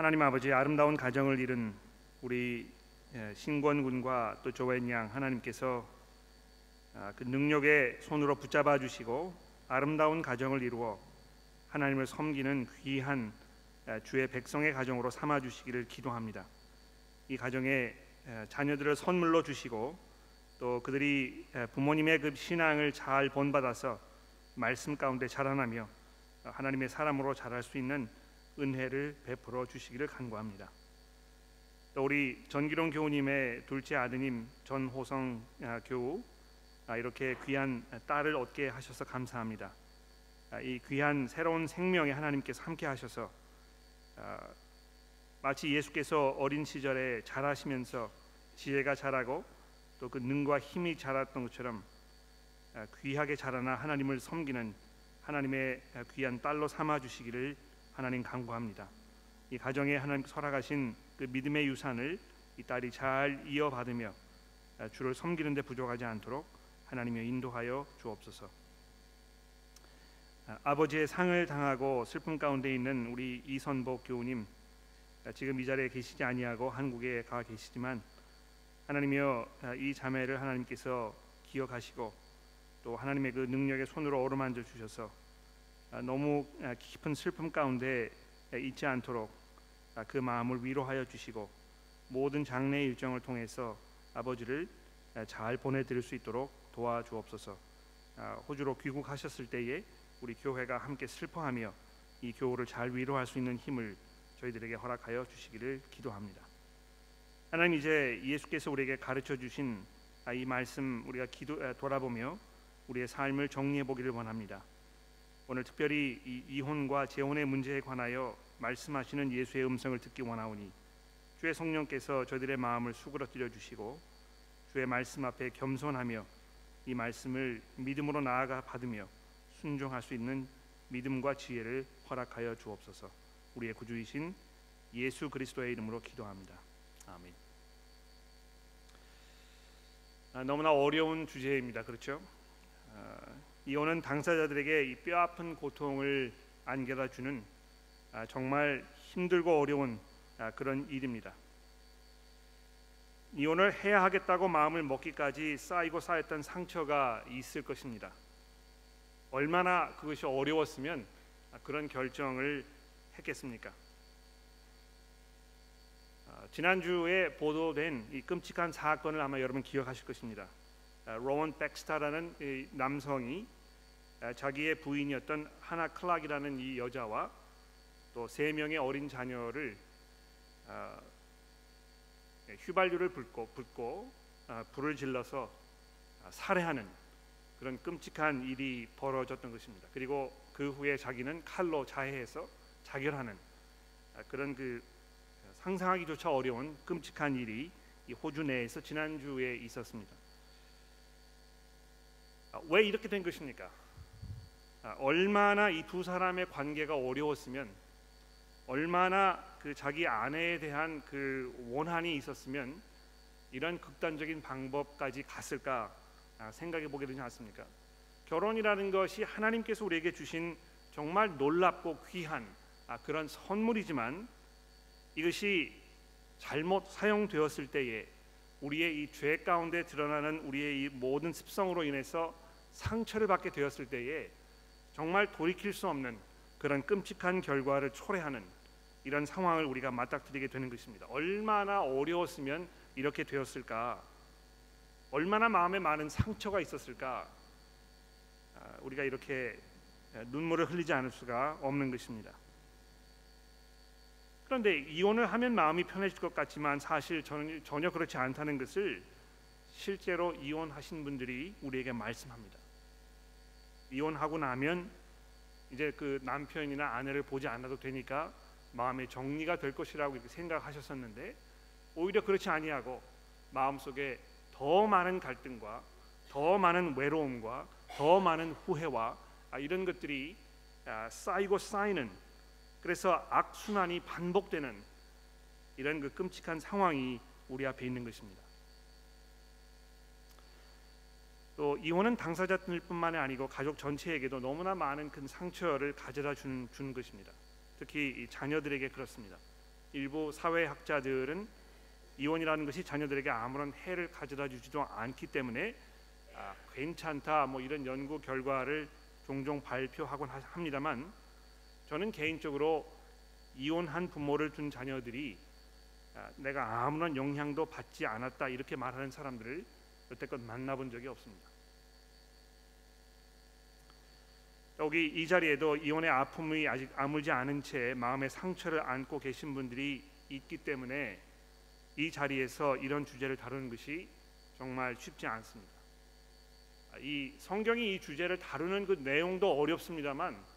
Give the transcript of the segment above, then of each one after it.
하나님 아버지 아름다운 가정을 이룬 우리 예, 신권 군과 또 조엔 양 하나님께서 아, 그 능력의 손으로 붙잡아 주시고 아름다운 가정을 이루어 하나님을 섬기는 귀한 아, 주의 백성의 가정으로 삼아 주시기를 기도합니다. 이 가정에 아, 자녀들을 선물로 주시고 또 그들이 부모님의 그 신앙을 잘 본받아서 말씀 가운데 자라나며 하나님의 사람으로 자랄 수 있는 은혜를 베풀어 주시기를 간구합니다. 또 우리 전기룡 교우님의 둘째 아드님 전호성 아, 교우 아, 이렇게 귀한 딸을 얻게 하셔서 감사합니다. 아, 이 귀한 새로운 생명에 하나님께서 함께 하셔서 마치 예수께서 어린 시절에 자라시면서 지혜가 자라고 또 그 능과 힘이 자랐던 것처럼 귀하게 자라나 하나님을 섬기는 하나님의 귀한 딸로 삼아 주시기를 하나님 간구합니다. 이 가정에 하나님 설하가신 그 믿음의 유산을 이 딸이 잘 이어받으며 주를 섬기는 데 부족하지 않도록 하나님이 인도하여 주옵소서. 아버지의 상을 당하고 슬픔 가운데 있는 우리 이선복 교우님 지금 이 자리에 계시지 아니하고 한국에 가 계시지만 하나님이여 이 자매를 하나님께서 기억하시고 또 하나님의 그 능력의 손으로 어루만져 주셔서 너무 깊은 슬픔 가운데 있지 않도록 아, 그 마음을 위로하여 주시고 모든 장례 일정을 통해서 아버지를 아, 잘 보내드릴 수 있도록 도와주옵소서. 아, 호주로 귀국하셨을 때에 우리 교회가 함께 슬퍼하며 이 교우를 잘 위로할 수 있는 힘을 저희들에게 허락하여 주시기를 기도합니다. 하나님 이제 예수께서 우리에게 가르쳐 주신 이 말씀 우리가 기도 돌아보며 우리의 삶을 정리해 보기를 원합니다. 오늘 특별히 이혼과 재혼의 문제에 관하여 말씀하시는 예수의 음성을 듣기 원하오니 주의 성령께서 저희들의 마음을 수그러뜨려 주시고 주의 말씀 앞에 겸손하며 이 말씀을 믿음으로 나아가 받으며 순종할 수 있는 믿음과 지혜를 허락하여 주옵소서. 우리의 구주이신 예수 그리스도의 이름으로 기도합니다. 아멘. 아, 너무나 어려운 주제입니다. 그렇죠? 아, 이혼은 당사자들에게 이 뼈아픈 고통을 안겨다 주는 아, 정말 힘들고 어려운 아, 그런 일입니다. 이혼을 해야 하겠다고 마음을 먹기까지 쌓이고 쌓였던 상처가 있을 것입니다. 얼마나 그것이 어려웠으면 아, 그런 결정을 했겠습니까? 지난주에 보도된 이 끔찍한 사건을 아마 여러분 기억하실 것입니다. 로원 백스타라는 남성이 자기의 부인이었던 하나 클락이라는 이 여자와 또 세 명의 어린 자녀를 어, 휘발유를 붓고, 붓고 어, 불을 질러서 어, 살해하는 그런 끔찍한 일이 벌어졌던 것입니다. 그리고 그 후에 자기는 칼로 자해해서 자결하는 그런 그 상상하기조차 어려운 끔찍한 일이 호주 내에서 지난주에 있었습니다. 왜 이렇게 된 것입니까? 얼마나 이 두 사람의 관계가 어려웠으면 얼마나 그 자기 아내에 대한 그 원한이 있었으면 이런 극단적인 방법까지 갔을까 아, 생각해 보게 되지 않습니까? 결혼이라는 것이 하나님께서 우리에게 주신 정말 놀랍고 귀한 아, 그런 선물이지만 이것이 잘못 사용되었을 때에 우리의 이 죄 가운데 드러나는 우리의 이 모든 습성으로 인해서 상처를 받게 되었을 때에 정말 돌이킬 수 없는 그런 끔찍한 결과를 초래하는 이런 상황을 우리가 맞닥뜨리게 되는 것입니다. 얼마나 어려웠으면 이렇게 되었을까? 얼마나 마음에 많은 상처가 있었을까? 아, 우리가 이렇게 눈물을 흘리지 않을 수가 없는 것입니다. 그런데 이혼을 하면 마음이 편해질 것 같지만 사실 전혀, 전혀 그렇지 않다는 것을 실제로 이혼하신 분들이 우리에게 말씀합니다. 이혼하고 나면 이제 그 남편이나 아내를 보지 않아도 되니까 마음의 정리가 될 것이라고 이렇게 생각하셨었는데 오히려 그렇지 아니하고 마음속에 더 많은 갈등과 더 많은 외로움과 더 많은 후회와 아, 이런 것들이 아, 쌓이고 쌓이는 그래서 악순환이 반복되는 이런 그 끔찍한 상황이 우리 앞에 있는 것입니다. 또 이혼은 당사자들뿐만이 아니고 가족 전체에게도 너무나 많은 큰 상처를 가져다 준, 준 것입니다. 특히 자녀들에게 그렇습니다. 일부 사회학자들은 이혼이라는 것이 자녀들에게 아무런 해를 가져다 주지도 않기 때문에 아, 괜찮다 뭐 이런 연구 결과를 종종 발표하곤 합니다만 저는 개인적으로 이혼한 부모를 둔 자녀들이 아, 내가 아무런 영향도 받지 않았다 이렇게 말하는 사람들을 여태껏 만나본 적이 없습니다. 여기 이 자리에도 이혼의 아픔이 아직 아물지 않은 채 마음의 상처를 안고 계신 분들이 있기 때문에 이 자리에서 이런 주제를 다루는 것이 정말 쉽지 않습니다. 이 성경이 이 주제를 다루는 그 내용도 어렵습니다만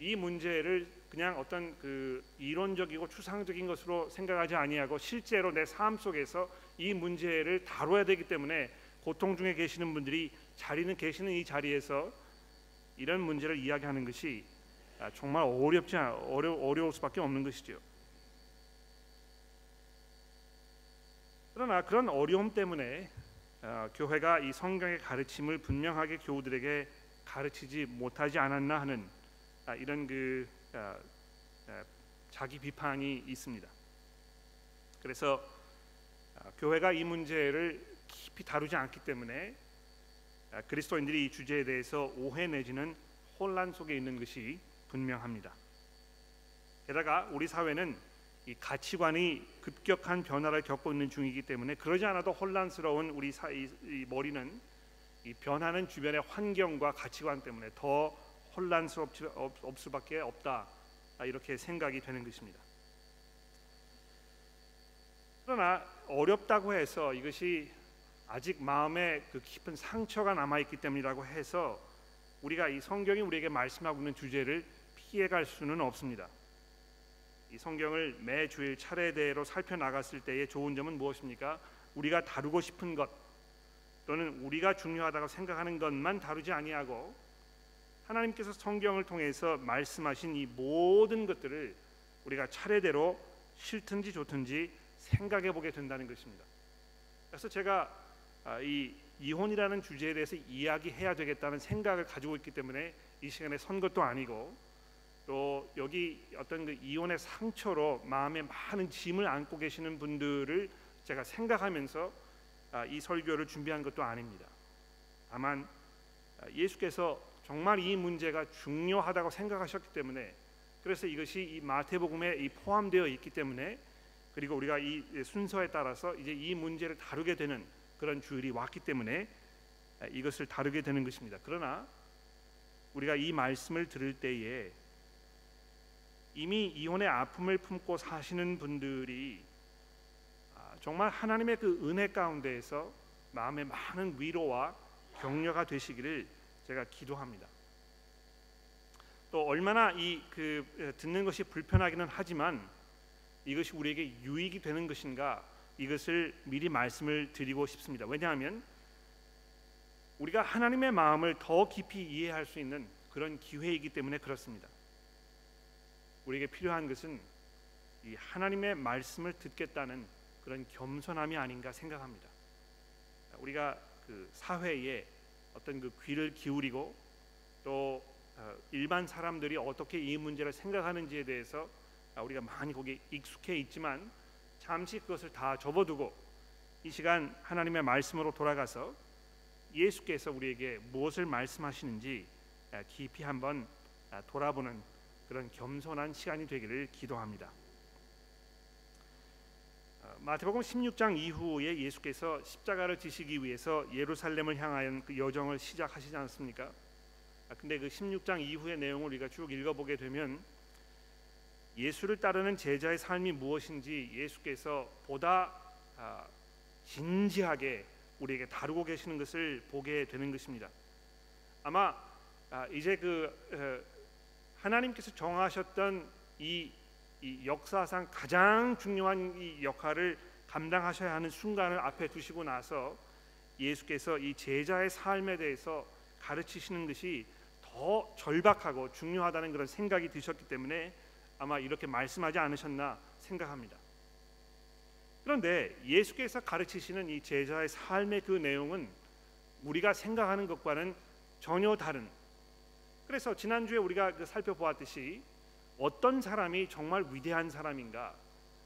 이 문제를 그냥 어떤 그 이론적이고 추상적인 것으로 생각하지 아니하고 실제로 내 삶 속에서 이 문제를 다뤄야 되기 때문에 고통 중에 계시는 분들이 자리는 계시는 이 자리에서 이런 문제를 이야기하는 것이 아, 정말 어렵지 어려 어려울 수밖에 없는 것이죠. 그러나 그런 어려움 때문에 어, 교회가 이 성경의 가르침을 분명하게 교우들에게 가르치지 못하지 않았나 하는 아, 이런 그 아, 아, 자기 비판이 있습니다. 그래서 아, 교회가 이 문제를 깊이 다루지 않기 때문에 아, 그리스도인들이 이 주제에 대해서 오해 내지는 혼란 속에 있는 것이 분명합니다. 게다가 우리 사회는 이 가치관이 급격한 변화를 겪고 있는 중이기 때문에 그러지 않아도 혼란스러운 우리 사, 이, 이 머리는 이 변하는 주변의 환경과 가치관 때문에 더 혼란스럽 수밖에 없다 아, 이렇게 생각이 되는 것입니다. 그러나 어렵다고 해서 이것이 아직 마음에 그 깊은 상처가 남아 있기 때문이라고 해서 우리가 이 성경이 우리에게 말씀하고 있는 주제를 피해갈 수는 없습니다. 이 성경을 매 주일 차례대로 살펴 나갔을 때의 좋은 점은 무엇입니까? 우리가 다루고 싶은 것 또는 우리가 중요하다고 생각하는 것만 다루지 아니하고 하나님께서 성경을 통해서 말씀하신 이 모든 것들을 우리가 차례대로 싫든지 좋든지 생각해 보게 된다는 것입니다. 그래서 제가 아, 이 이혼이라는 주제에 대해서 이야기해야 되겠다는 생각을 가지고 있기 때문에 이 시간에 선 것도 아니고 또 여기 어떤 그 이혼의 상처로 마음에 많은 짐을 안고 계시는 분들을 제가 생각하면서 아, 이 설교를 준비한 것도 아닙니다. 다만 아, 예수께서 정말 이 문제가 중요하다고 생각하셨기 때문에 그래서 이것이 이 마태복음에 포함되어 있기 때문에 그리고 우리가 이 순서에 따라서 이제 이 문제를 다루게 되는 그런 주일이 왔기 때문에 이것을 다루게 되는 것입니다. 그러나 우리가 이 말씀을 들을 때에 이미 이혼의 아픔을 품고 사시는 분들이 아, 정말 하나님의 그 은혜 가운데에서 마음에 많은 위로와 격려가 되시기를 제가 기도합니다. 또 얼마나 이 그 듣는 것이 불편하기는 하지만 이것이 우리에게 유익이 되는 것인가 이것을 미리 말씀을 드리고 싶습니다. 왜냐하면 우리가 하나님의 마음을 더 깊이 이해할 수 있는 그런 기회이기 때문에 그렇습니다. 우리에게 필요한 것은 이 하나님의 말씀을 듣겠다는 그런 겸손함이 아닌가 생각합니다. 우리가 그 사회에 어떤 그 귀를 기울이고 또 어, 일반 사람들이 어떻게 이 문제를 생각하는지에 대해서 우리가 많이 거기에 익숙해 있지만 잠시 그것을 다 접어두고 이 시간 하나님의 말씀으로 돌아가서 예수께서 우리에게 무엇을 말씀하시는지 깊이 한번 돌아보는 그런 겸손한 시간이 되기를 기도합니다. 어, 마태복음 16장 이후에 예수께서 십자가를 지시기 위해서 예루살렘을 향하여 그 여정을 시작하시지 않습니까? 아, 근데 그 16장 이후의 내용을 우리가 쭉 읽어보게 되면 예수를 따르는 제자의 삶이 무엇인지 예수께서 보다 아, 진지하게 우리에게 다루고 계시는 것을 보게 되는 것입니다. 아마 아, 이제 그 하나님께서 정하셨던 이, 이 역사상 가장 중요한 이 역할을 감당하셔야 하는 순간을 앞에 두시고 나서 예수께서 이 제자의 삶에 대해서 가르치시는 것이 더 절박하고 중요하다는 그런 생각이 드셨기 때문에 아마 이렇게 말씀하지 않으셨나 생각합니다. 그런데 예수께서 가르치시는 이 제자의 삶의 그 내용은 우리가 생각하는 것과는 전혀 다른. 그래서 지난주에 우리가 그 살펴보았듯이 어떤 사람이 정말 위대한 사람인가,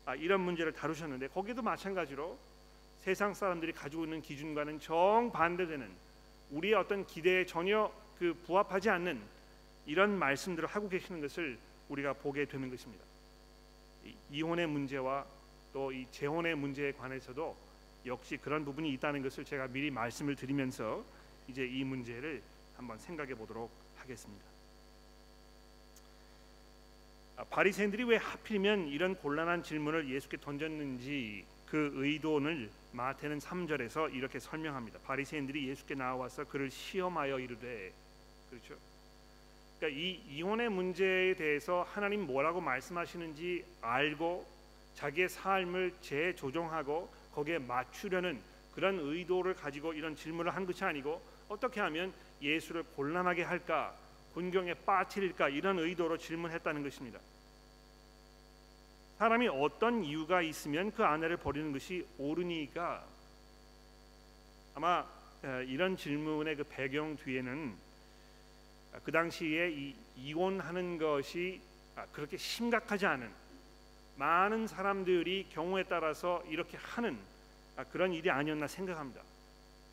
아, 이런 문제를 다루셨는데 거기도 마찬가지로 세상 사람들이 가지고 있는 기준과는 정 반대되는 우리의 어떤 기대에 전혀 그 부합하지 않는 이런 말씀들을 하고 계시는 것을 우리가 보게 되는 것입니다. 이혼의 문제와 또 이 재혼의 문제에 관해서도 역시 그런 부분이 있다는 것을 제가 미리 말씀을 드리면서 이제 이 문제를 한번 생각해 보도록 하겠습니다. 아, 바리새인들이 왜 하필이면 이런 곤란한 질문을 예수께 던졌는지 그 의도를 마태는 3절에서 이렇게 설명합니다. 바리새인들이 예수께 나와서 그를 시험하여 이르되 그렇죠. 그러니까 이 이혼의 문제에 대해서 하나님 뭐라고 말씀하시는지 알고 자기의 삶을 재조정하고 거기에 맞추려는 그런 의도를 가지고 이런 질문을 한 것이 아니고 어떻게 하면 예수를 곤란하게 할까 곤경에 빠뜨릴까 이런 의도로 질문했다는 것입니다. 사람이 어떤 이유가 있으면 그 아내를 버리는 것이 옳으니까 아마 이런 질문의 그 배경 뒤에는 그 당시에 이 이혼하는 것이 아, 그렇게 심각하지 않은 많은 사람들이 경우에 따라서 이렇게 하는 아, 그런 일이 아니었나 생각합니다.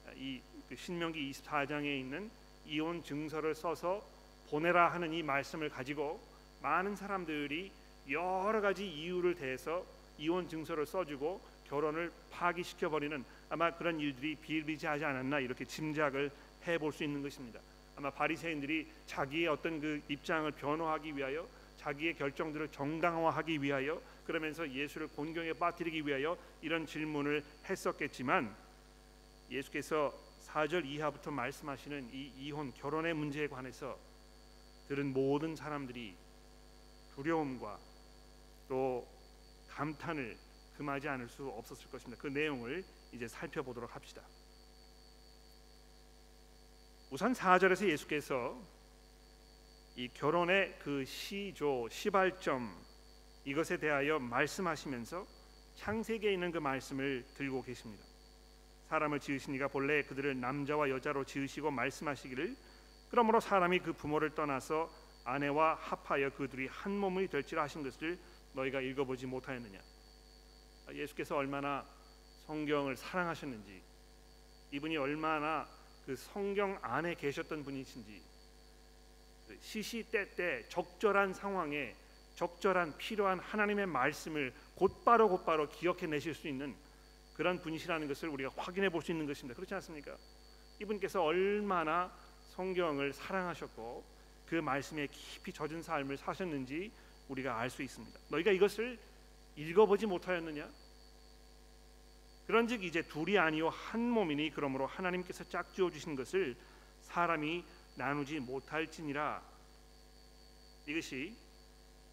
아, 이그 신명기 24장에 있는 이혼 증서를 써서 보내라 하는 이 말씀을 가지고 많은 사람들이 여러 가지 이유를 대해서 이혼 증서를 써주고 결혼을 파기시켜 버리는 아마 그런 일들이 비일비재하지 않았나 이렇게 짐작을 해볼 수 있는 것입니다. 아마 바리새인들이 자기의 어떤 그 입장을 변호하기 위하여 자기의 결정들을 정당화하기 위하여 그러면서 예수를 곤경에 빠뜨리기 위하여 이런 질문을 했었겠지만 예수께서 4절 이하부터 말씀하시는 이 이혼 결혼의 문제에 관해서 들은 모든 사람들이 두려움과 또 감탄을 금하지 않을 수 없었을 것입니다. 그 내용을 이제 살펴보도록 합시다. 우선 4절에서 예수께서 이 결혼의 그 시조 시발점 이것에 대하여 말씀하시면서 창세기에 있는 그 말씀을 들고 계십니다. 사람을 지으신 이가 본래 그들을 남자와 여자로 지으시고 말씀하시기를 그러므로 사람이 그 부모를 떠나서 아내와 합하여 그들이 한 몸이 될지라 하신 것을 너희가 읽어보지 못하였느냐 예수께서 얼마나 성경을 사랑하셨는지 이분이 얼마나 그 성경 안에 계셨던 분이신지 그 시시때때 적절한 상황에 적절한 필요한 하나님의 말씀을 곧바로 곧바로 기억해 내실 수 있는 그런 분이시라는 것을 우리가 확인해 볼 수 있는 것입니다. 그렇지 않습니까? 이분께서 얼마나 성경을 사랑하셨고 그 말씀에 깊이 젖은 삶을 사셨는지 우리가 알 수 있습니다. 너희가 이것을 읽어보지 못하였느냐? 그런즉 이제 둘이 아니요 한 몸이니 그러므로 하나님께서 짝지어 주신 것을 사람이 나누지 못할지니라. 이것이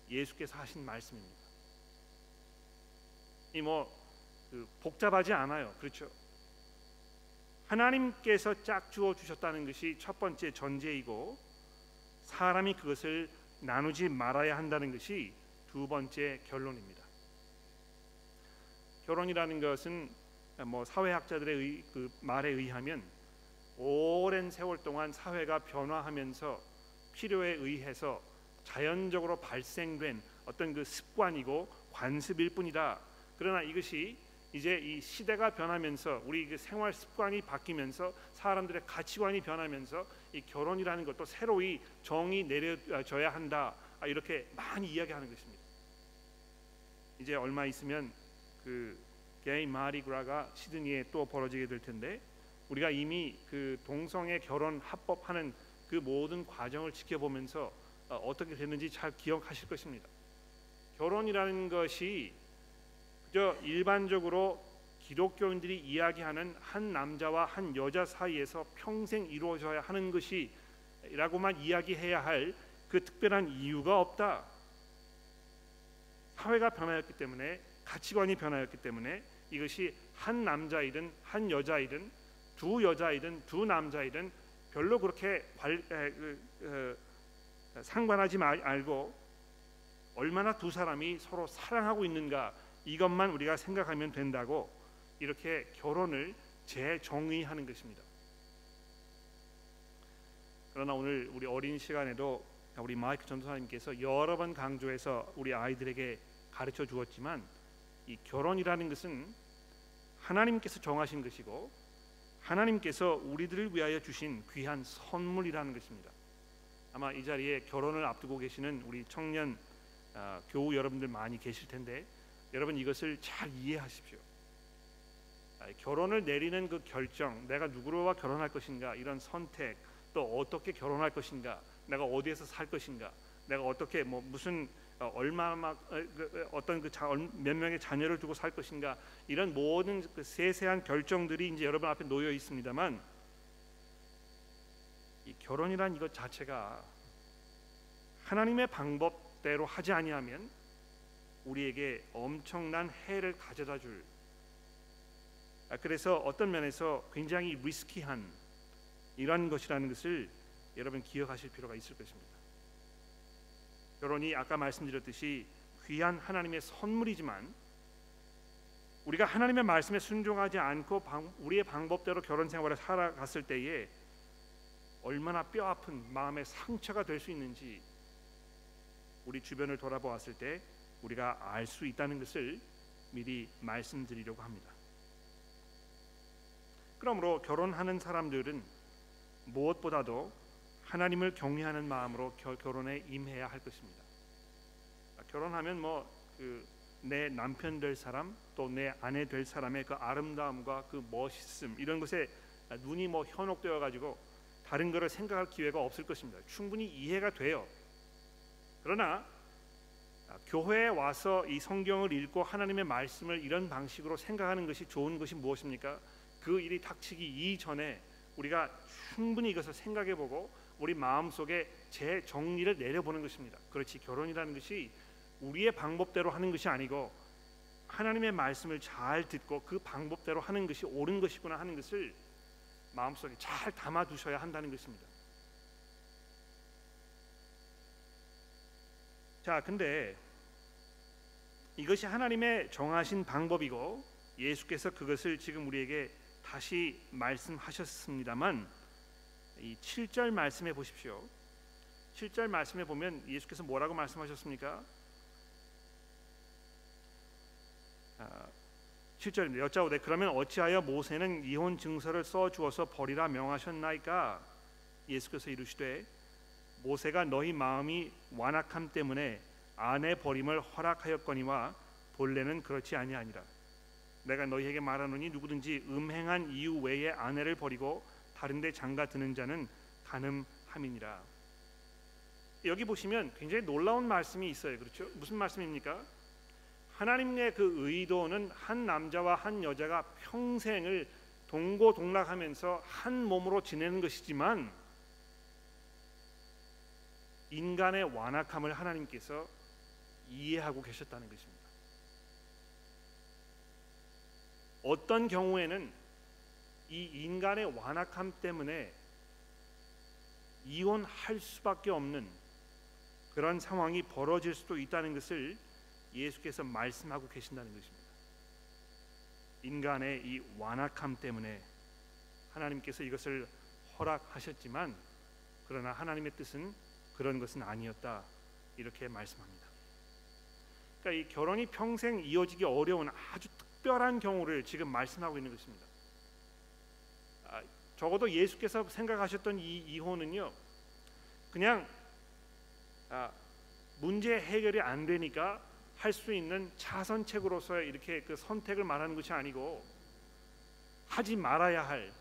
예수께서 하신 말씀입니다. 이뭐 그 복잡하지 않아요. 그렇죠? 하나님께서 짝 주어 주셨다는 것이 첫 번째 전제이고 사람이 그것을 나누지 말아야 한다는 것이 두 번째 결론입니다. 결혼이라는 것은 뭐 사회학자들의 의, 그 말에 의하면 오랜 세월 동안 사회가 변화하면서 필요에 의해서 자연적으로 발생된 어떤 그 습관이고 관습일 뿐이다. 그러나 이것이 이제 이 시대가 변하면서 우리 그 생활 습관이 바뀌면서 사람들의 가치관이 변하면서 이 결혼이라는 것도 새로이 정이 내려져야 한다 아, 이렇게 많이 이야기하는 것입니다. 이제 얼마 있으면 그 게이 마리그라가 시드니에 또 벌어지게 될 텐데 우리가 이미 그 동성애 결혼 합법하는 그 모든 과정을 지켜보면서 어, 어떻게 됐는지 잘 기억하실 것입니다. 결혼이라는 것이 그 저 일반적으로 기독교인들이 이야기하는 한 남자와 한 여자 사이에서 평생 이루어져야 하는 것이라고만 이야기해야 할 그 특별한 이유가 없다. 사회가 변하였기 때문에 가치관이 변하였기 때문에 이것이 한 남자이든 한 여자이든 두 여자이든 두 남자이든 별로 그렇게 발, 에, 그, 에, 상관하지 말고 얼마나 두 사람이 서로 사랑하고 있는가 이것만 우리가 생각하면 된다고 이렇게 결혼을 재정의하는 것입니다. 그러나 오늘 우리 어린 시간에도 우리 마이크 전도사님께서 여러 번 강조해서 우리 아이들에게 가르쳐 주었지만 이 결혼이라는 것은 하나님께서 정하신 것이고 하나님께서 우리들을 위하여 주신 귀한 선물이라는 것입니다. 아마 이 자리에 결혼을 앞두고 계시는 우리 청년 어, 교우 여러분들 많이 계실 텐데 여러분 이것을 잘 이해하십시오. 아, 결혼을 내리는 그 결정, 내가 누구와 결혼할 것인가 이런 선택, 또 어떻게 결혼할 것인가, 내가 어디에서 살 것인가, 내가 어떻게 뭐 무슨 어, 얼마나 어, 그, 어떤 그 몇 명의 자녀를 두고 살 것인가 이런 모든 그 세세한 결정들이 이제 여러분 앞에 놓여 있습니다만 이 결혼이란 이것 자체가 하나님의 방법대로 하지 아니하면 우리에게 엄청난 해를 가져다 줄 아, 그래서 어떤 면에서 굉장히 리스키한 이러한 것이라는 것을 여러분 기억하실 필요가 있을 것입니다. 결혼이 아까 말씀드렸듯이 귀한 하나님의 선물이지만 우리가 하나님의 말씀에 순종하지 않고 우리의 방법대로 결혼 생활을 살아갔을 때에 얼마나 뼈 아픈 마음의 상처가 될 수 있는지 우리 주변을 돌아보았을 때 우리가 알 수 있다는 것을 미리 말씀드리려고 합니다. 그러므로 결혼하는 사람들은 무엇보다도 하나님을 경외하는 마음으로 결혼에 임해야 할 것입니다. 아, 결혼하면 뭐그내 남편 될 사람 또 내 아내 될 사람의 그 아름다움과 그 멋있음 이런 것에 눈이 뭐 현혹되어 가지고 다른 것을 생각할 기회가 없을 것입니다. 충분히 이해가 돼요. 그러나 아, 교회에 와서 이 성경을 읽고 하나님의 말씀을 이런 방식으로 생각하는 것이 좋은 것이 무엇입니까? 그 일이 닥치기 이전에 우리가 충분히 이것을 생각해 보고 우리 마음 속에 재 정리를 내려보는 것입니다. 그렇지 결혼이라는 것이 우리의 방법대로 하는 것이 아니고 하나님의 말씀을 잘 듣고 그 방법대로 하는 것이 옳은 것이구나 하는 것을 마음속에 잘 담아 두셔야 한다는 것입니다. 자, 근데 이것이 하나님의 정하신 방법이고 예수께서 그것을 지금 우리에게 다시 말씀하셨습니다만 이 7절 말씀해 보십시오. 7절 말씀에 보면 예수께서 뭐라고 말씀하셨습니까? 아, 7절입니다. 여짜오되 그러면 어찌하여 모세는 이혼 증서를 써 주어서 버리라 명하셨나이까? 예수께서 이르시되 모세가 너희 마음이 완악함 때문에 아내 버림을 허락하였거니와 본래는 그렇지 아니하니라. 내가 너희에게 말하노니 누구든지 음행한 이유 외에 아내를 버리고 다른데 장가 드는 자는 가늠함이니라. 여기 보시면 굉장히 놀라운 말씀이 있어요. 그렇죠? 무슨 말씀입니까? 하나님의 그 의도는 한 남자와 한 여자가 평생을 동고동락하면서 한 몸으로 지내는 것이지만 인간의 완악함을 하나님께서 이해하고 계셨다는 것입니다. 어떤 경우에는 이 인간의 완악함 때문에 이혼할 수밖에 없는 그런 상황이 벌어질 수도 있다는 것을 예수께서 말씀하고 계신다는 것입니다. 인간의 이 완악함 때문에 하나님께서 이것을 허락하셨지만 그러나 하나님의 뜻은 그런 것은 아니었다 이렇게 말씀합니다. 그러니까 이 결혼이 평생 이어지기 어려운 아주 특별한 경우를 지금 말씀하고 있는 것입니다. 아, 적어도 예수께서 생각하셨던 이 이혼은요, 그냥 아, 문제 해결이 안 되니까 할 수 있는 차선책으로서 이렇게 그 선택을 말하는 것이 아니고 하지 말아야 할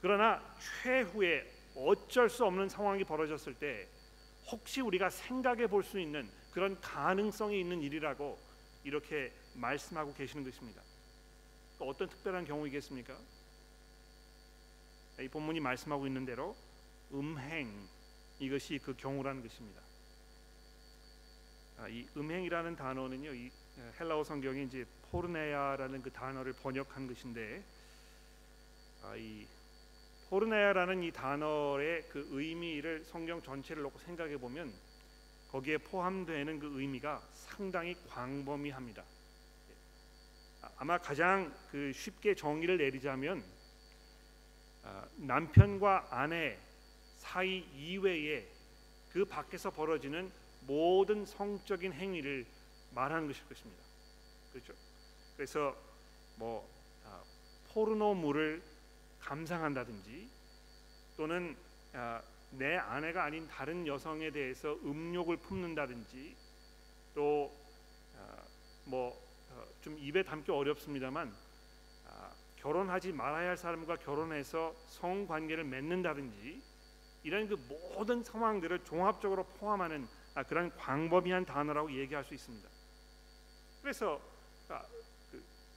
그러나 최후에 어쩔 수 없는 상황이 벌어졌을 때 혹시 우리가 생각해 볼 수 있는 그런 가능성이 있는 일이라고 이렇게 말씀하고 계시는 것입니다. 어떤 특별한 경우이겠습니까? 이 본문이 말씀하고 있는 대로 음행 이것이 그 경우라는 것입니다. 아, 이 음행이라는 단어는요, 이 헬라어 성경이 이제 πορνεία라는 그 단어를 번역한 것인데, 아, 이 πορνεία라는 이 단어의 그 의미를 성경 전체를 놓고 생각해 보면 거기에 포함되는 그 의미가 상당히 광범위합니다. 아마 가장 그 쉽게 정의를 내리자면 아, 남편과 아내 사이 이외에 그 밖에서 벌어지는 모든 성적인 행위를 말하는 것일 것입니다. 그렇죠. 그래서 뭐 아, 포르노물을 감상한다든지 또는 아, 내 아내가 아닌 다른 여성에 대해서 음욕을 품는다든지 또뭐 어, 좀 입에 담기 어렵습니다만 아, 결혼하지 말아야 할 사람과 결혼해서 성관계를 맺는다든지 이런 그 모든 상황들을 종합적으로 포함하는 아, 그런 광범위한 단어라고 얘기할 수 있습니다. 그래서 아, 그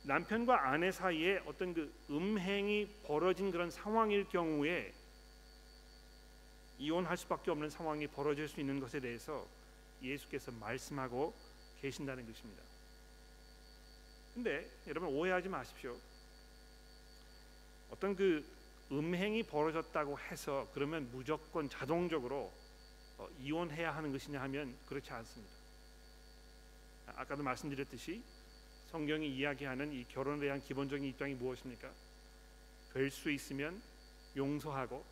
남편과 아내 사이에 어떤 그 음행이 벌어진 그런 상황일 경우에 이혼할 수밖에 없는 상황이 벌어질 수 있는 것에 대해서 예수께서 말씀하고 계신다는 것입니다. 근데 여러분 오해하지 마십시오. 어떤 그 음행이 벌어졌다고 해서 그러면 무조건 자동적으로 어, 이혼해야 하는 것이냐 하면 그렇지 않습니다. 아까도 말씀드렸듯이 성경이 이야기하는 이 결혼에 대한 기본적인 입장이 무엇입니까? 될 수 있으면 용서하고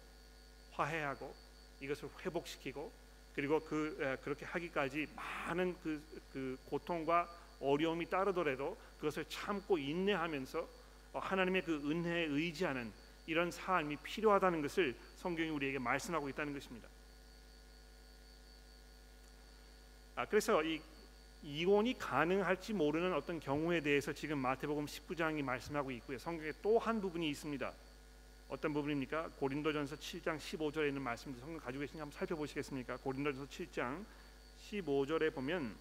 화해하고 이것을 회복시키고 그리고 그 그렇게 하기까지 많은 그, 그 고통과 어려움이 따르더라도 그것을 참고 인내하면서 어, 하나님의 그 은혜에 의지하는 이런 삶이 필요하다는 것을 성경이 우리에게 말씀하고 있다는 것입니다. 아, 그래서 이 이혼이 가능할지 모르는 어떤 경우에 대해서 지금 마태복음 19장이 말씀하고 있고요. 성경에 또 한 부분이 있습니다. 어떤 부분입니까? 고린도전서 7장 15절에 있는 말씀들 성경 가지고 계신지 한번 살펴보시겠습니까? 고린도전서 7장 15절에 보면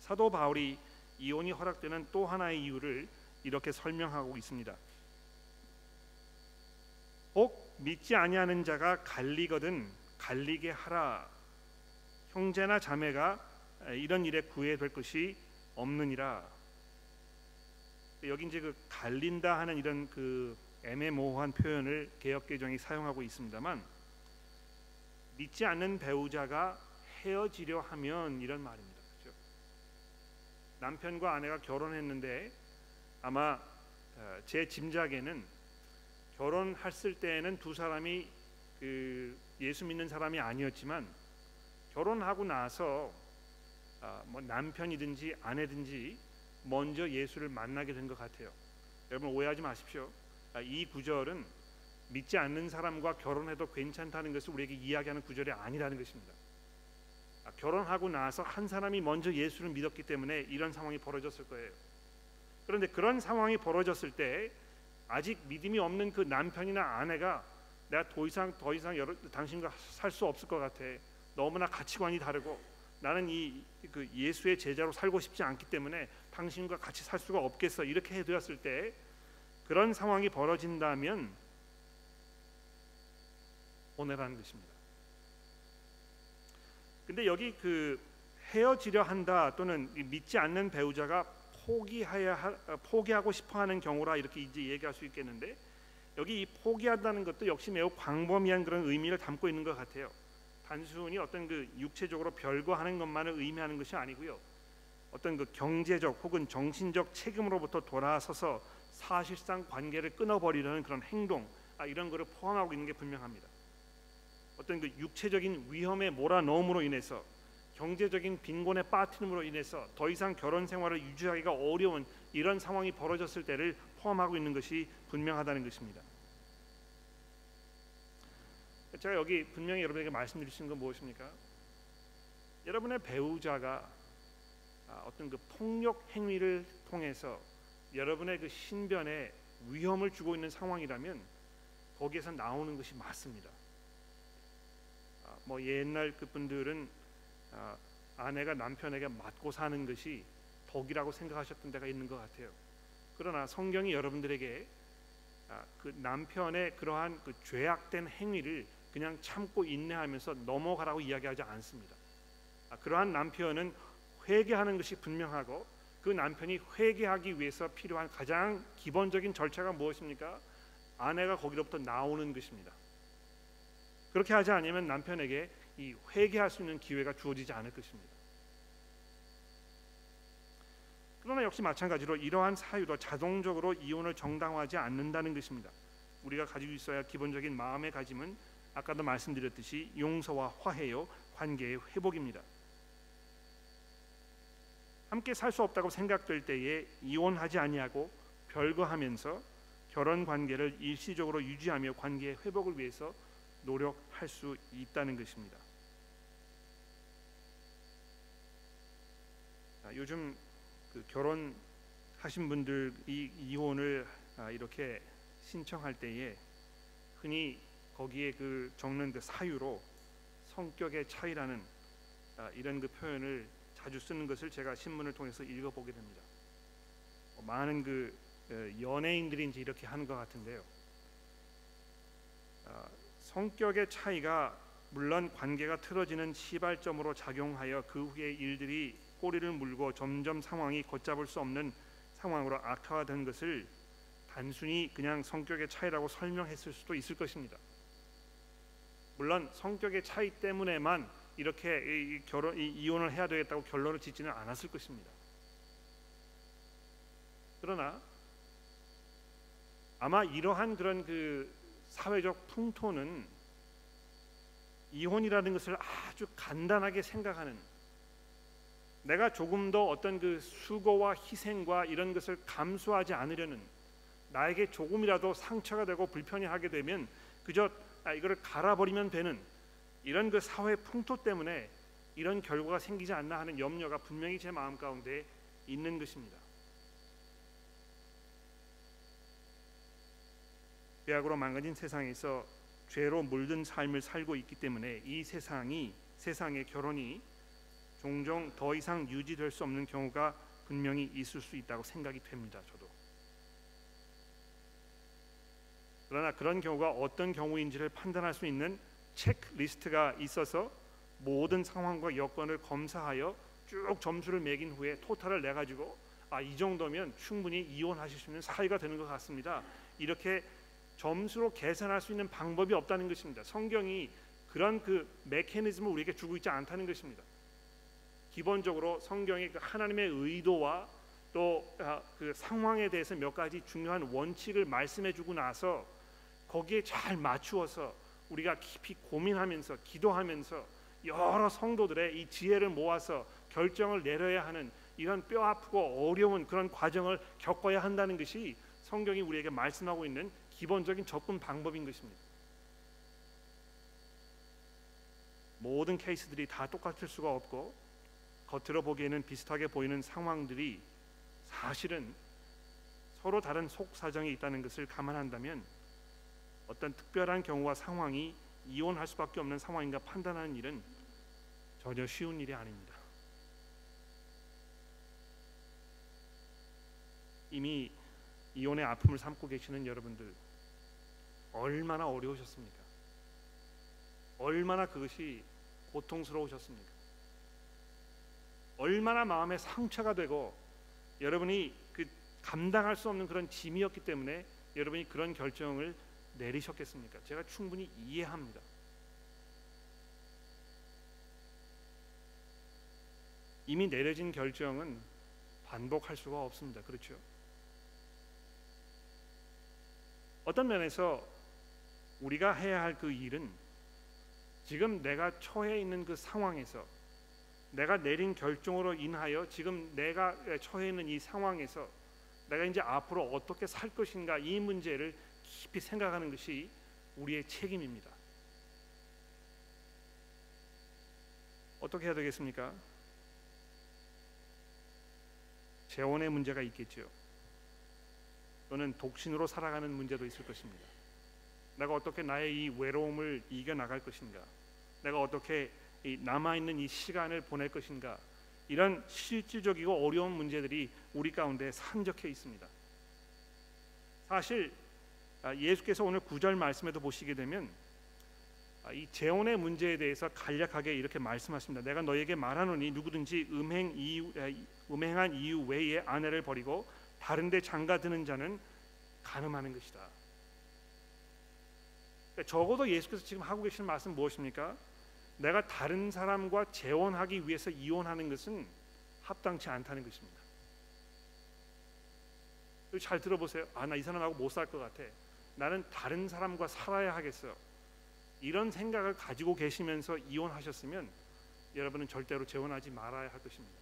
사도 바울이 이혼이 허락되는 또 하나의 이유를 이렇게 설명하고 있습니다. 혹 믿지 아니하는 자가 갈리거든 갈리게 하라. 형제나 자매가 이런 일에 구애될 것이 없느니라. 여기 이제 그 갈린다 하는 이런 그 애매모호한 표현을 개혁 개정이 사용하고 있습니다만 믿지 않는 배우자가 헤어지려 하면 이런 말입니다. 그렇죠? 남편과 아내가 결혼했는데 아마 어, 제 짐작에는 결혼했을 때에는 두 사람이 그 예수 믿는 사람이 아니었지만 결혼하고 나서 아, 뭐 남편이든지 아내든지 먼저 예수를 만나게 된 것 같아요. 여러분 오해하지 마십시오. 아, 이 구절은 믿지 않는 사람과 결혼해도 괜찮다는 것을 우리에게 이야기하는 구절이 아니라는 것입니다. 아, 결혼하고 나서 한 사람이 먼저 예수를 믿었기 때문에 이런 상황이 벌어졌을 거예요. 그런데 그런 상황이 벌어졌을 때 아직 믿음이 없는 그 남편이나 아내가 내가 더 이상 더 이상 여러, 당신과 살 수 없을 것 같아. 너무나 가치관이 다르고 나는 이 그 예수의 제자로 살고 싶지 않기 때문에 당신과 같이 살 수가 없겠어. 이렇게 해두었을 때 그런 상황이 벌어진다면 오해라는 것입니다. 근데 여기 그 헤어지려 한다 또는 믿지 않는 배우자가 포기하야 어, 포기하고 싶어하는 경우라 이렇게 이제 얘기할 수 있겠는데 여기 이 포기한다는 것도 역시 매우 광범위한 그런 의미를 담고 있는 것 같아요. 단순히 어떤 그 육체적으로 별거하는 것만을 의미하는 것이 아니고요. 어떤 그 경제적 혹은 정신적 책임으로부터 돌아서서 사실상 관계를 끊어버리려는 그런 행동 아, 이런 것을 포함하고 있는 게 분명합니다. 어떤 그 육체적인 위험에 몰아넣음으로 인해서 경제적인 빈곤에 빠뜨림으로 인해서 더 이상 결혼 생활을 유지하기가 어려운 이런 상황이 벌어졌을 때를 포함하고 있는 것이 분명하다는 것입니다. 제가 여기 분명히 여러분에게 말씀드릴 수 있는 건 무엇입니까? 여러분의 배우자가 아, 어떤 그 폭력 행위를 통해서 여러분의 그 신변에 위험을 주고 있는 상황이라면 거기에서 나오는 것이 맞습니다. 아, 뭐 옛날 그분들은 아, 아내가 남편에게 맞고 사는 것이 덕이라고 생각하셨던 데가 있는 것 같아요. 그러나 성경이 여러분들에게 아, 그 남편의 그러한 그 죄악된 행위를 그냥 참고 인내하면서 넘어가라고 이야기하지 않습니다. 아, 그러한 남편은 회개하는 것이 분명하고 그 남편이 회개하기 위해서 필요한 가장 기본적인 절차가 무엇입니까? 아내가 거기로부터 나오는 것입니다. 그렇게 하지 않으면 남편에게 이 회개할 수 있는 기회가 주어지지 않을 것입니다. 그러나 역시 마찬가지로 이러한 사유도 자동적으로 이혼을 정당화하지 않는다는 것입니다. 우리가 가지고 있어야 기본적인 마음의 가짐은 아까도 말씀드렸듯이 용서와 화해요 관계의 회복입니다. 함께 살 수 없다고 생각될 때에 이혼하지 아니하고 별거하면서 결혼 관계를 일시적으로 유지하며 관계의 회복을 위해서 노력할 수 있다는 것입니다. 아, 요즘 그 결혼하신 분들이 이혼을 아, 이렇게 신청할 때에 흔히 거기에 그 적는 그 사유로 성격의 차이라는 아, 이런 그 표현을 자주 쓰는 것을 제가 신문을 통해서 읽어보게 됩니다. 어, 많은 그 어, 연예인들이 이제 이렇게 하는 것 같은데요. 아, 성격의 차이가 물론 관계가 틀어지는 시발점으로 작용하여 그 후에 일들이 꼬리를 물고 점점 상황이 걷잡을 수 없는 상황으로 악화된 것을 단순히 그냥 성격의 차이라고 설명했을 수도 있을 것입니다. 물론 성격의 차이 때문에만 이렇게 이 결혼 이 이혼을 해야 되겠다고 결론을 짓지는 않았을 것입니다. 그러나 아마 이러한 그런 그 사회적 풍토는 이혼이라는 것을 아주 간단하게 생각하는 내가 조금 더 어떤 그 수고와 희생과 이런 것을 감수하지 않으려는 나에게 조금이라도 상처가 되고 불편해하게 되면 그저 아, 이거를 갈아버리면 되는 이런 그 사회 풍토 때문에 이런 결과가 생기지 않나 하는 염려가 분명히 제 마음 가운데 있는 것입니다. 죄악으로 망가진 세상에서 죄로 물든 삶을 살고 있기 때문에 이 세상이 세상의 결혼이 종종 더 이상 유지될 수 없는 경우가 분명히 있을 수 있다고 생각이 됩니다. 저도. 그러나 그런 경우가 어떤 경우인지를 판단할 수 있는 체크리스트가 있어서 모든 상황과 여건을 검사하여 쭉 점수를 매긴 후에 토탈을 내 가지고 아 이 정도면 충분히 이혼하실 수 있는 사유가 되는 것 같습니다. 이렇게 점수로 계산할 수 있는 방법이 없다는 것입니다. 성경이 그런 그 메커니즘을 우리에게 주고 있지 않다는 것입니다. 기본적으로 성경의 그 하나님의 의도와 또그 아, 상황에 대해서 몇 가지 중요한 원칙을 말씀해 주고 나서 거기에 잘 맞추어서 우리가 깊이 고민하면서 기도하면서 여러 성도들의 이 지혜를 모아서 결정을 내려야 하는 이런 뼈 아프고 어려운 그런 과정을 겪어야 한다는 것이 성경이 우리에게 말씀하고 있는 기본적인 접근 방법인 것입니다. 모든 케이스들이 다 똑같을 수가 없고 겉으로 보기에는 비슷하게 보이는 상황들이 사실은 서로 다른 속 사정이 있다는 것을 감안한다면 어떤 특별한 경우와 상황이 이혼할 수밖에 없는 상황인가 판단하는 일은 전혀 쉬운 일이 아닙니다. 이미 이혼의 아픔을 삼고 계시는 여러분들 얼마나 어려우셨습니까? 얼마나 그것이 고통스러우셨습니까? 얼마나 마음에 상처가 되고 여러분이 그 감당할 수 없는 그런 짐이었기 때문에 여러분이 그런 결정을 내리셨겠습니까? 제가 충분히 이해합니다. 이미 내려진 결정은 반복할 수가 없습니다. 그렇죠? 어떤 면에서 우리가 해야 할 그 일은 지금 내가 처해 있는 그 상황에서 내가 내린 결정으로 인하여 지금 내가 처해 있는 이 상황에서 내가 이제 앞으로 어떻게 살 것인가 이 문제를 깊이 생각하는 것이 우리의 책임입니다. 어떻게 해야 되겠습니까? 재혼의 문제가 있겠죠. 또는 독신으로 살아가는 문제도 있을 것입니다. 내가 어떻게 나의 이 외로움을 이겨 나갈 것인가? 내가 어떻게 남아 있는 이 시간을 보낼 것인가? 이런 실질적이고 어려운 문제들이 우리 가운데 산적해 있습니다. 사실 아, 예수께서 오늘 구절 말씀에도 보시게 되면 아, 이 재혼의 문제에 대해서 간략하게 이렇게 말씀하십니다. 내가 너에게 말하노니 누구든지 음행 이유, 음행한 이유 외에 아내를 버리고 다른데 장가드는 자는 가늠하는 것이다. 그러니까 적어도 예수께서 지금 하고 계시는 말씀 무엇입니까? 내가 다른 사람과 재혼하기 위해서 이혼하는 것은 합당치 않다는 것입니다. 잘 들어보세요. 아, 나 이 사람하고 못 살 것 같아. 나는 다른 사람과 살아야 하겠어. 이런 생각을 가지고 계시면서 이혼하셨으면 여러분은 절대로 재혼하지 말아야 할 것입니다.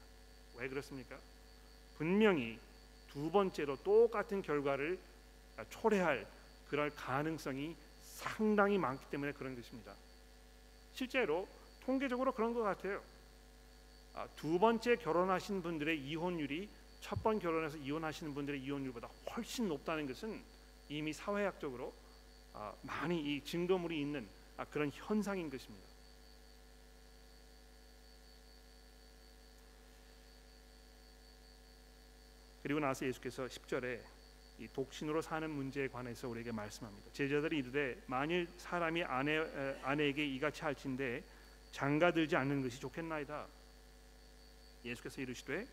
왜 그렇습니까? 분명히 두 번째로 똑같은 결과를 초래할 그럴 가능성이 상당히 많기 때문에 그런 것입니다. 실제로 통계적으로 그런 것 같아요. 아, 두 번째 결혼하신 분들의 이혼율이 첫 번 결혼해서 이혼하시는 분들의 이혼율보다 훨씬 높다는 것은 이미 사회학적으로 아, 많이 이 증거물이 있는 아, 그런 현상인 것입니다. 그리고 나서 예수께서 10절에 이 독신으로 사는 문제에 관해서 우리에게 말씀합니다. 제자들이 이르되 만일 사람이 아내 아내에게 이같이 할진대 장가 들지 않는 것이 좋겠나이다. 예수께서 이르시되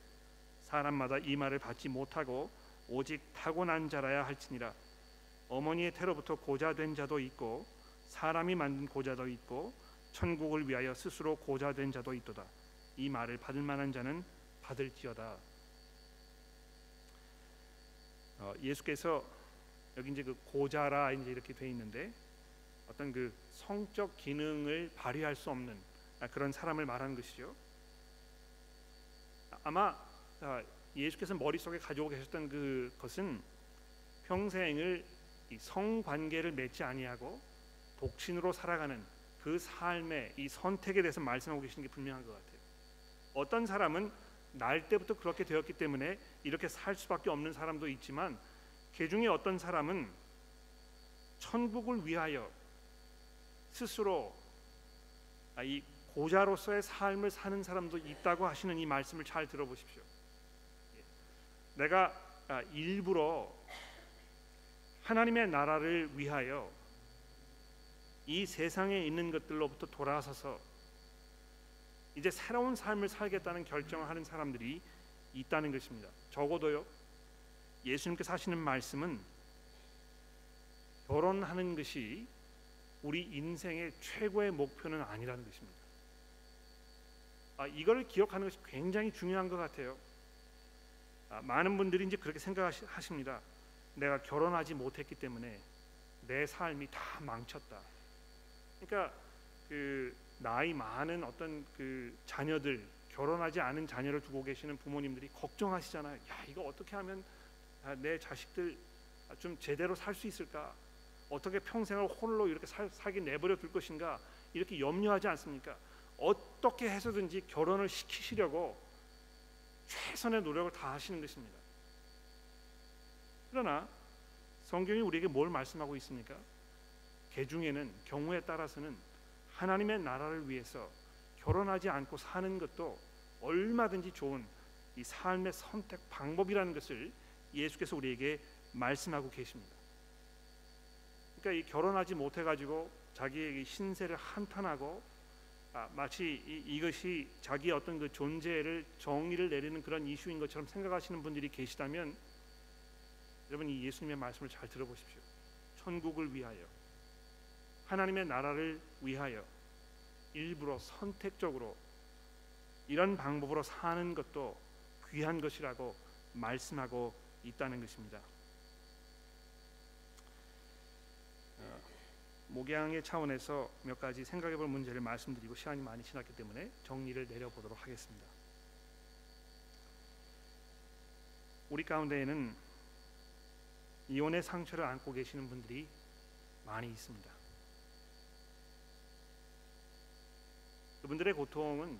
사람마다 이 말을 받지 못하고 오직 타고난 자라야 할지니라. 어머니의 태로부터 고자된 자도 있고 사람이 만든 고자도 있고 천국을 위하여 스스로 고자된 자도 있도다. 이 말을 받을 만한 자는 받을지어다. 어, 예수께서 여기 이제 그 고자라 이제 이렇게 돼 있는데 어떤 그 성적 기능을 발휘할 수 없는 그런 사람을 말하는 것이죠. 아마 아, 예수께서 머릿속에 가지고 계셨던 그것은 평생을 성관계를 맺지 아니하고 독신으로 살아가는 그 삶의 이 선택에 대해서 말씀하고 계시는 게 분명한 것 같아요. 어떤 사람은 날 때부터 그렇게 되었기 때문에 이렇게 살 수밖에 없는 사람도 있지만 그 중에 어떤 사람은 천국을 위하여 스스로 아, 이 고자로서의 삶을 사는 사람도 있다고 하시는 이 말씀을 잘 들어보십시오. 예. 내가 아, 일부러 하나님의 나라를 위하여 이 세상에 있는 것들로부터 돌아서서 이제 새로운 삶을 살겠다는 결정을 하는 사람들이 있다는 것입니다. 적어도요. 예수님께서 하시는 말씀은 결혼하는 것이 우리 인생의 최고의 목표는 아니라는 것입니다. 아, 이걸 기억하는 것이 굉장히 중요한 것 같아요. 아, 많은 분들이 이제 그렇게 생각하십니다. 내가 결혼하지 못했기 때문에 내 삶이 다 망쳤다. 그러니까 그 나이 많은 어떤 그 자녀들 결혼하지 않은 자녀를 두고 계시는 부모님들이 걱정하시잖아요. 야 이거 어떻게 하면 아, 내 자식들 좀 제대로 살 수 있을까? 어떻게 평생을 홀로 이렇게 살, 살게 내버려 둘 것인가? 이렇게 염려하지 않습니까? 어떻게 해서든지 결혼을 시키시려고 최선의 노력을 다 하시는 것입니다. 그러나 성경이 우리에게 뭘 말씀하고 있습니까? 개 중에는 경우에 따라서는 하나님의 나라를 위해서 결혼하지 않고 사는 것도 얼마든지 좋은 이 삶의 선택 방법이라는 것을 예수께서 우리에게 말씀하고 계십니다. 그러니까 이 결혼하지 못해 가지고 자기의 신세를 한탄하고 아, 마치 이, 것이 자기의 어떤 그 존재를 정의를 내리는 그런 이슈인 것처럼 생각하시는 분들이 계시다면 여러분 이 예수님의 말씀을 잘 들어보십시오. 천국을 위하여 하나님의 나라를 위하여 일부러 선택적으로 이런 방법으로 사는 것도 귀한 것이라고 말씀하고 있다는 것입니다. 어, 목양의 차원에서 몇 가지 생각해볼 문제를 말씀드리고 시간이 많이 지났기 때문에 정리를 내려보도록 하겠습니다. 우리 가운데에는 이혼의 상처를 안고 계시는 분들이 많이 있습니다. 그분들의 고통은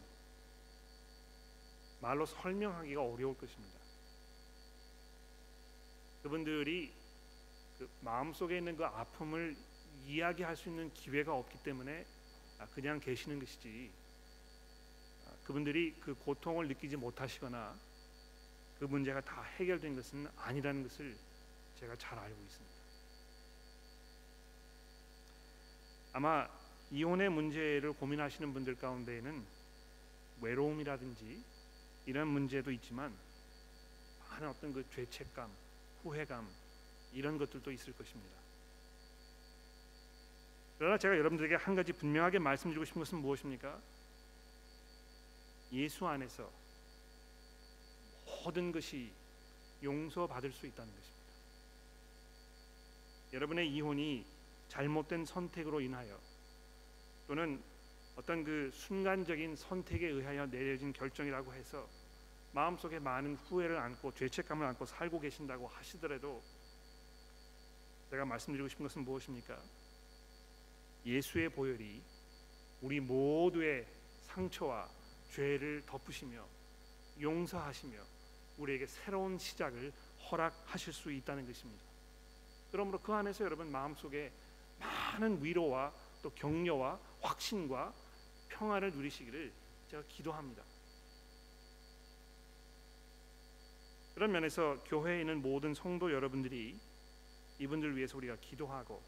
말로 설명하기가 어려울 것입니다. 그분들이 그 마음속에 있는 그 아픔을 이야기할 수 있는 기회가 없기 때문에 아, 그냥 계시는 것이지 아, 그분들이 그 고통을 느끼지 못하시거나 그 문제가 다 해결된 것은 아니라는 것을 제가 잘 알고 있습니다. 아마 이혼의 문제를 고민하시는 분들 가운데에는 외로움이라든지 이런 문제도 있지만 많은 어떤 그 죄책감, 후회감 이런 것들도 있을 것입니다. 그러나 제가 여러분들에게 한 가지 분명하게 말씀드리고 싶은 것은 무엇입니까? 예수 안에서 모든 것이 용서받을 수 있다는 것입니다. 여러분의 이혼이 잘못된 선택으로 인하여 또는 어떤 그 순간적인 선택에 의하여 내려진 결정이라고 해서 마음속에 많은 후회를 안고 죄책감을 안고 살고 계신다고 하시더라도 제가 말씀드리고 싶은 것은 무엇입니까? 예수의 보혈이 우리 모두의 상처와 죄를 덮으시며 용서하시며 우리에게 새로운 시작을 허락하실 수 있다는 것입니다. 그러므로 그 안에서 여러분 마음속에 많은 위로와 또 격려와 확신과 평안을 누리시기를 제가 기도합니다. 그런 면에서 교회에 있는 모든 성도 여러분들이 이분들 위해서 우리가 기도하고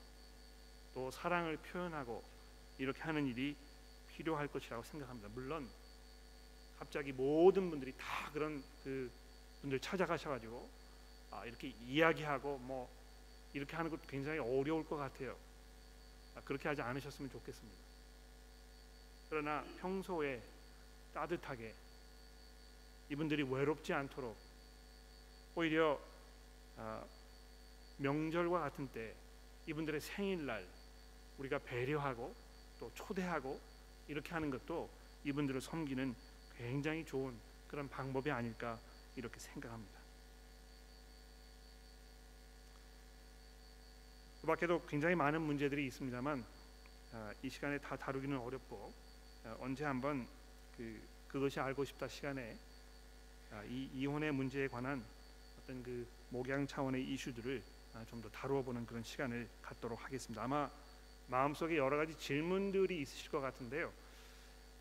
또 사랑을 표현하고 이렇게 하는 일이 필요할 것이라고 생각합니다. 물론 갑자기 모든 분들이 다 그런 그 분들 찾아가셔가지고 아, 이렇게 이야기하고 뭐 이렇게 하는 것도 굉장히 어려울 것 같아요. 아, 그렇게 하지 않으셨으면 좋겠습니다. 그러나 평소에 따뜻하게 이분들이 외롭지 않도록 오히려 아, 명절과 같은 때 이분들의 생일날 우리가 배려하고 또 초대하고 이렇게 하는 것도 이분들을 섬기는 굉장히 좋은 그런 방법이 아닐까 이렇게 생각합니다. 그 밖에도 굉장히 많은 문제들이 있습니다만 아, 이 시간에 다 다루기는 어렵고 아, 언제 한번 그 그것이 알고 싶다 시간에 아, 이 이혼의 문제에 관한 어떤 그 목양 차원의 이슈들을 좀 더 다루어 보는 그런 시간을 갖도록 하겠습니다. 아마 마음속에 여러 가지 질문들이 있으실 것 같은데요.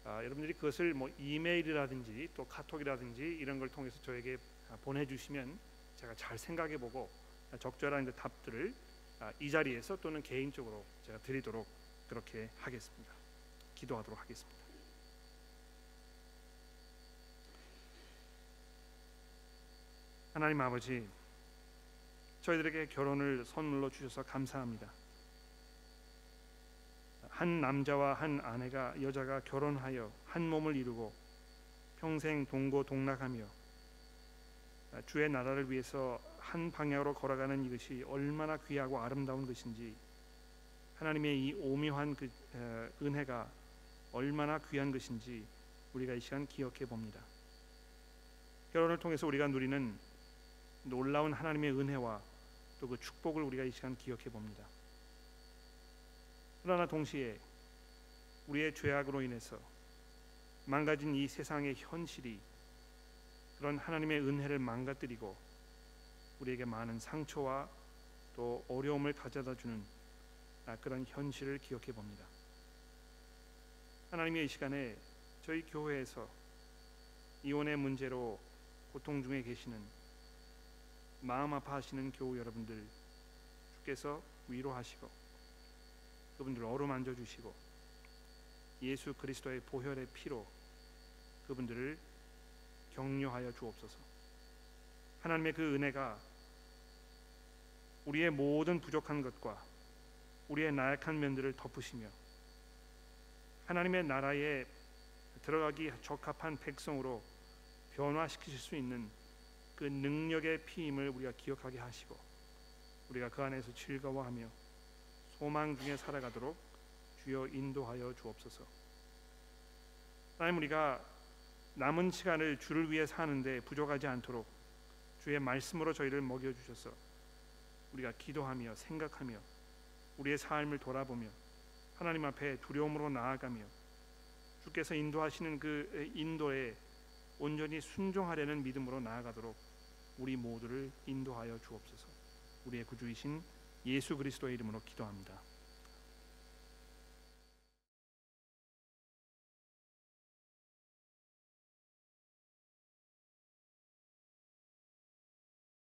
아, 여러분들이 그것을 뭐 이메일이라든지 또 카톡이라든지 이런 걸 통해서 저에게 보내주시면 제가 잘 생각해보고 적절한 그 답들을 아, 이 자리에서 또는 개인적으로 제가 드리도록 그렇게 하겠습니다. 기도하도록 하겠습니다. 하나님 아버지, 저희들에게 결혼을 선물로 주셔서 감사합니다. 한 남자와 한 아내가 여자가 결혼하여 한 몸을 이루고 평생 동고동락하며 주의 나라를 위해서 한 방향으로 걸어가는 이것이 얼마나 귀하고 아름다운 것인지 하나님의 이 오묘한 그 은혜가 얼마나 귀한 것인지 우리가 이 시간 기억해 봅니다. 결혼을 통해서 우리가 누리는 놀라운 하나님의 은혜와 또 그 축복을 우리가 이 시간 기억해 봅니다. 그러나 동시에 우리의 죄악으로 인해서 망가진 이 세상의 현실이 그런 하나님의 은혜를 망가뜨리고 우리에게 많은 상처와 또 어려움을 가져다 주는 아, 그런 현실을 기억해 봅니다. 하나님의 이 시간에 저희 교회에서 이혼의 문제로 고통 중에 계시는 마음 아파하시는 교우 여러분들 주께서 위로하시고 그분들 어루만져 주시고 예수 그리스도의 보혈의 피로 그분들을 격려하여 주옵소서. 하나님의 그 은혜가 우리의 모든 부족한 것과 우리의 나약한 면들을 덮으시며 하나님의 나라에 들어가기 적합한 백성으로 변화시키실 수 있는 그 능력의 피임을 우리가 기억하게 하시고 우리가 그 안에서 즐거워하며 소망 중에 살아가도록 주여 인도하여 주옵소서. 하나님 우리가 남은 시간을 주를 위해 사는데 부족하지 않도록 주의 말씀으로 저희를 먹여 주셔서 우리가 기도하며 생각하며 우리의 삶을 돌아보며 하나님 앞에 두려움으로 나아가며 주께서 인도하시는 그 인도에 온전히 순종하려는 믿음으로 나아가도록 우리 모두를 인도하여 주옵소서. 우리의 구주이신 예수 그리스도의 이름으로 기도합니다.